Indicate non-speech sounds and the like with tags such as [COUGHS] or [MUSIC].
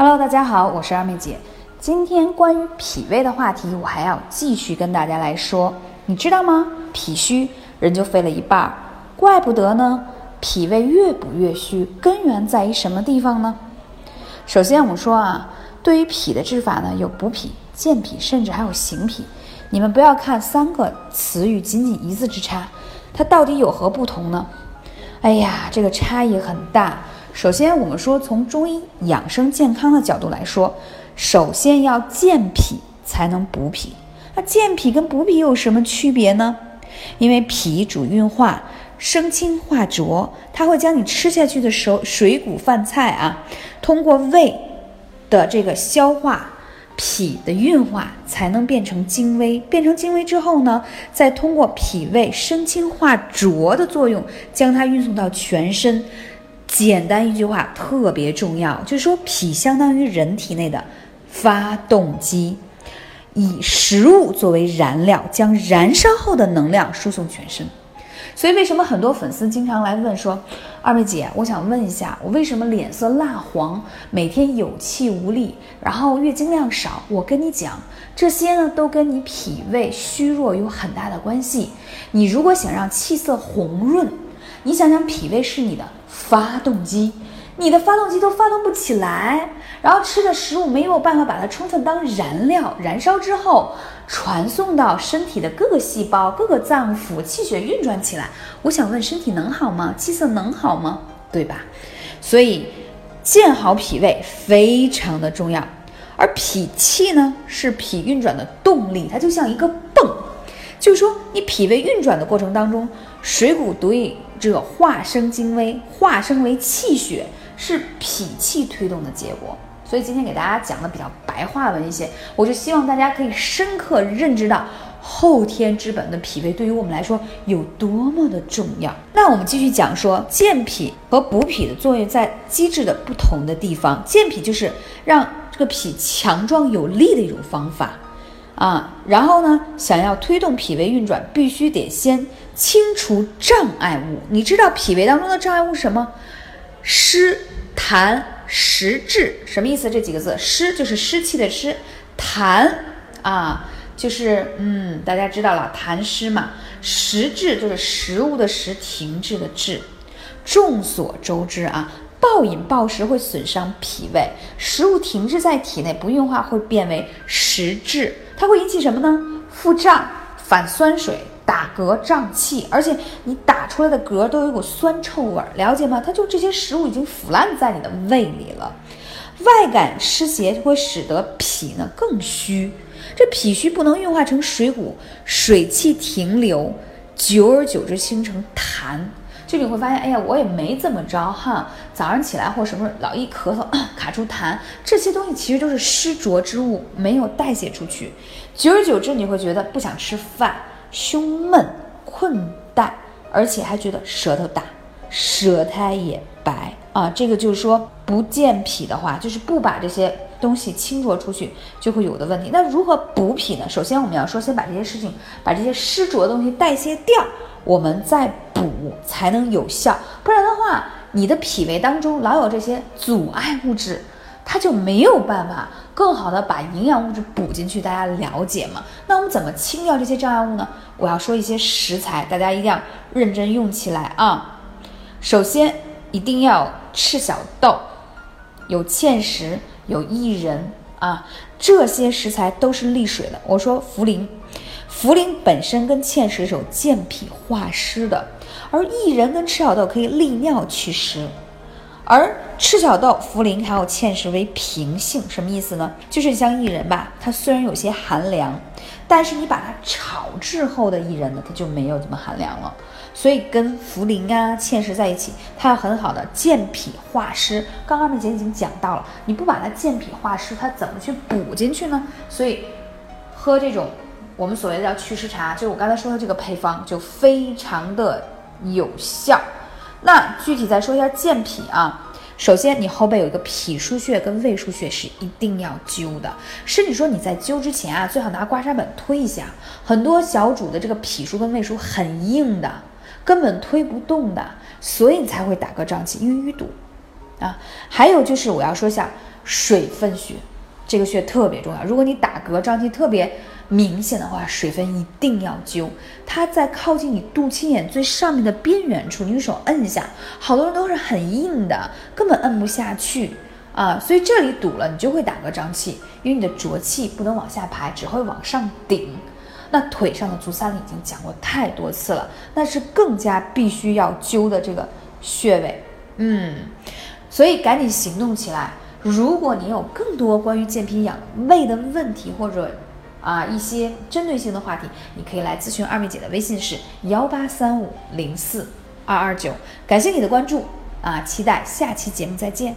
Hello，大家好，我是二妹姐。今天关于脾胃的话题，我还要继续跟大家来说。你知道吗？脾虚人就废了一半儿，怪不得呢。脾胃越补越虚，根源在于什么地方呢？首先，我们说啊，对于脾的治法呢，有补脾、健脾，甚至还有行脾。你们不要看三个词语仅仅一字之差，它到底有何不同呢？哎呀，这个差异很大。首先，我们说从中医养生健康的角度来说，首先要健脾才能补脾。那健脾跟补脾有什么区别呢？因为脾主运化，生清化浊，它会将你吃下去的时候水谷饭菜啊，通过胃的这个消化，脾的运化才能变成精微，变成精微之后呢，再通过脾胃生清化浊的作用，将它运送到全身。简单一句话，特别重要，就是说脾相当于人体内的发动机，以食物作为燃料，将燃烧后的能量输送全身。所以，为什么很多粉丝经常来问说：“二妹姐，我想问一下，我为什么脸色蜡黄，每天有气无力，然后月经量少？”我跟你讲，这些呢都跟你脾胃虚弱有很大的关系。你如果想让气色红润，你想想，脾胃是你的发动机，你的发动机都发动不起来，然后吃的食物没有办法把它充分当燃料燃烧之后，传送到身体的各个细胞、各个脏腑，气血运转起来。我想问，身体能好吗？气色能好吗？对吧？所以健好脾胃非常的重要，而脾气呢，是脾运转的动力，它就像一个泵，就是说你脾胃运转的过程当中，水谷毒液。这化生精微，化生为气血，是脾气推动的结果。所以今天给大家讲的比较白话文一些，我就希望大家可以深刻认知到后天之本的脾胃对于我们来说有多么的重要。那我们继续讲说健脾和补脾的作用在机制的不同的地方。健脾就是让这个脾强壮有力的一种方法。啊，然后呢，想要推动脾胃运转，必须得先清除障碍物。你知道脾胃当中的障碍物是什么？湿、痰、实滞，什么意思？这几个字，湿就是湿气的湿，痰啊，就是嗯，大家知道了，痰湿嘛。实滞就是食物的食，停滞的滞。众所周知啊。暴饮暴食会损伤脾胃，食物停滞在体内不运化会变为实滞，它会引起什么呢？腹胀、反酸水、打嗝、胀气，而且你打出来的嗝都有一股酸臭味儿，了解吗？它就这些食物已经腐烂在你的胃里了。外感湿邪就会使得脾呢更虚，这脾虚不能运化成水谷，水气停留，久而久之形成痰。就你会发现，哎呀，我也没怎么着哈，早上起来或什么时候老一咳嗽 [COUGHS] 卡出痰，这些东西其实都是湿浊之物，没有代谢出去，久而久之你会觉得不想吃饭，胸闷困怠，而且还觉得舌头大，舌苔也白啊。这个就是说不健脾的话，就是不把这些东西清浊出去，就会有的问题。那如何补脾呢？首先我们要说，先把这些事情，把这些湿浊的东西代谢掉。我们再补才能有效，不然的话，你的脾胃当中老有这些阻碍物质，它就没有办法更好的把营养物质补进去。大家了解吗？那我们怎么清掉这些障碍物呢？我要说一些食材，大家一定要认真用起来啊。首先一定要赤小豆，有芡实，有薏仁啊，这些食材都是利水的。我说茯苓。茯苓本身跟芡实是有健脾化湿的，而薏仁跟赤小豆可以利尿祛湿，而赤小豆、茯苓还有芡实为平性，什么意思呢？就是像薏仁吧，它虽然有些寒凉，但是你把它炒制后的薏仁呢，它就没有这么寒凉了。所以跟茯苓啊、芡实在一起，它要很好的健脾化湿。刚刚的姐已经讲到了，你不把它健脾化湿，它怎么去补进去呢？所以喝这种。我们所谓的叫祛湿茶，就是我刚才说的这个配方，就非常的有效。那具体再说一下健脾啊，首先你后背有一个脾腧穴跟胃腧穴是一定要灸的，甚至说你在灸之前啊，最好拿刮痧板推一下。很多小主的这个脾腧跟胃腧很硬的，根本推不动的，所以你才会打嗝胀气，因为淤堵啊。还有就是我要说一下水分穴，这个穴特别重要。如果你打嗝胀气特别明显的话，水分一定要灸。它在靠近你肚脐眼最上面的边缘处，你用手摁一下。好多人都是很硬的，根本摁不下去啊，所以这里堵了，你就会打嗝胀气，因为你的浊气不能往下排，只会往上顶。那腿上的足三里已经讲过太多次了，那是更加必须要灸的这个穴位，嗯，所以赶紧行动起来。如果你有更多关于健脾养胃的问题，或者啊一些针对性的话题，你可以来咨询二妹姐的微信是幺八三五零四二二九。感谢你的关注啊，期待下期节目再见。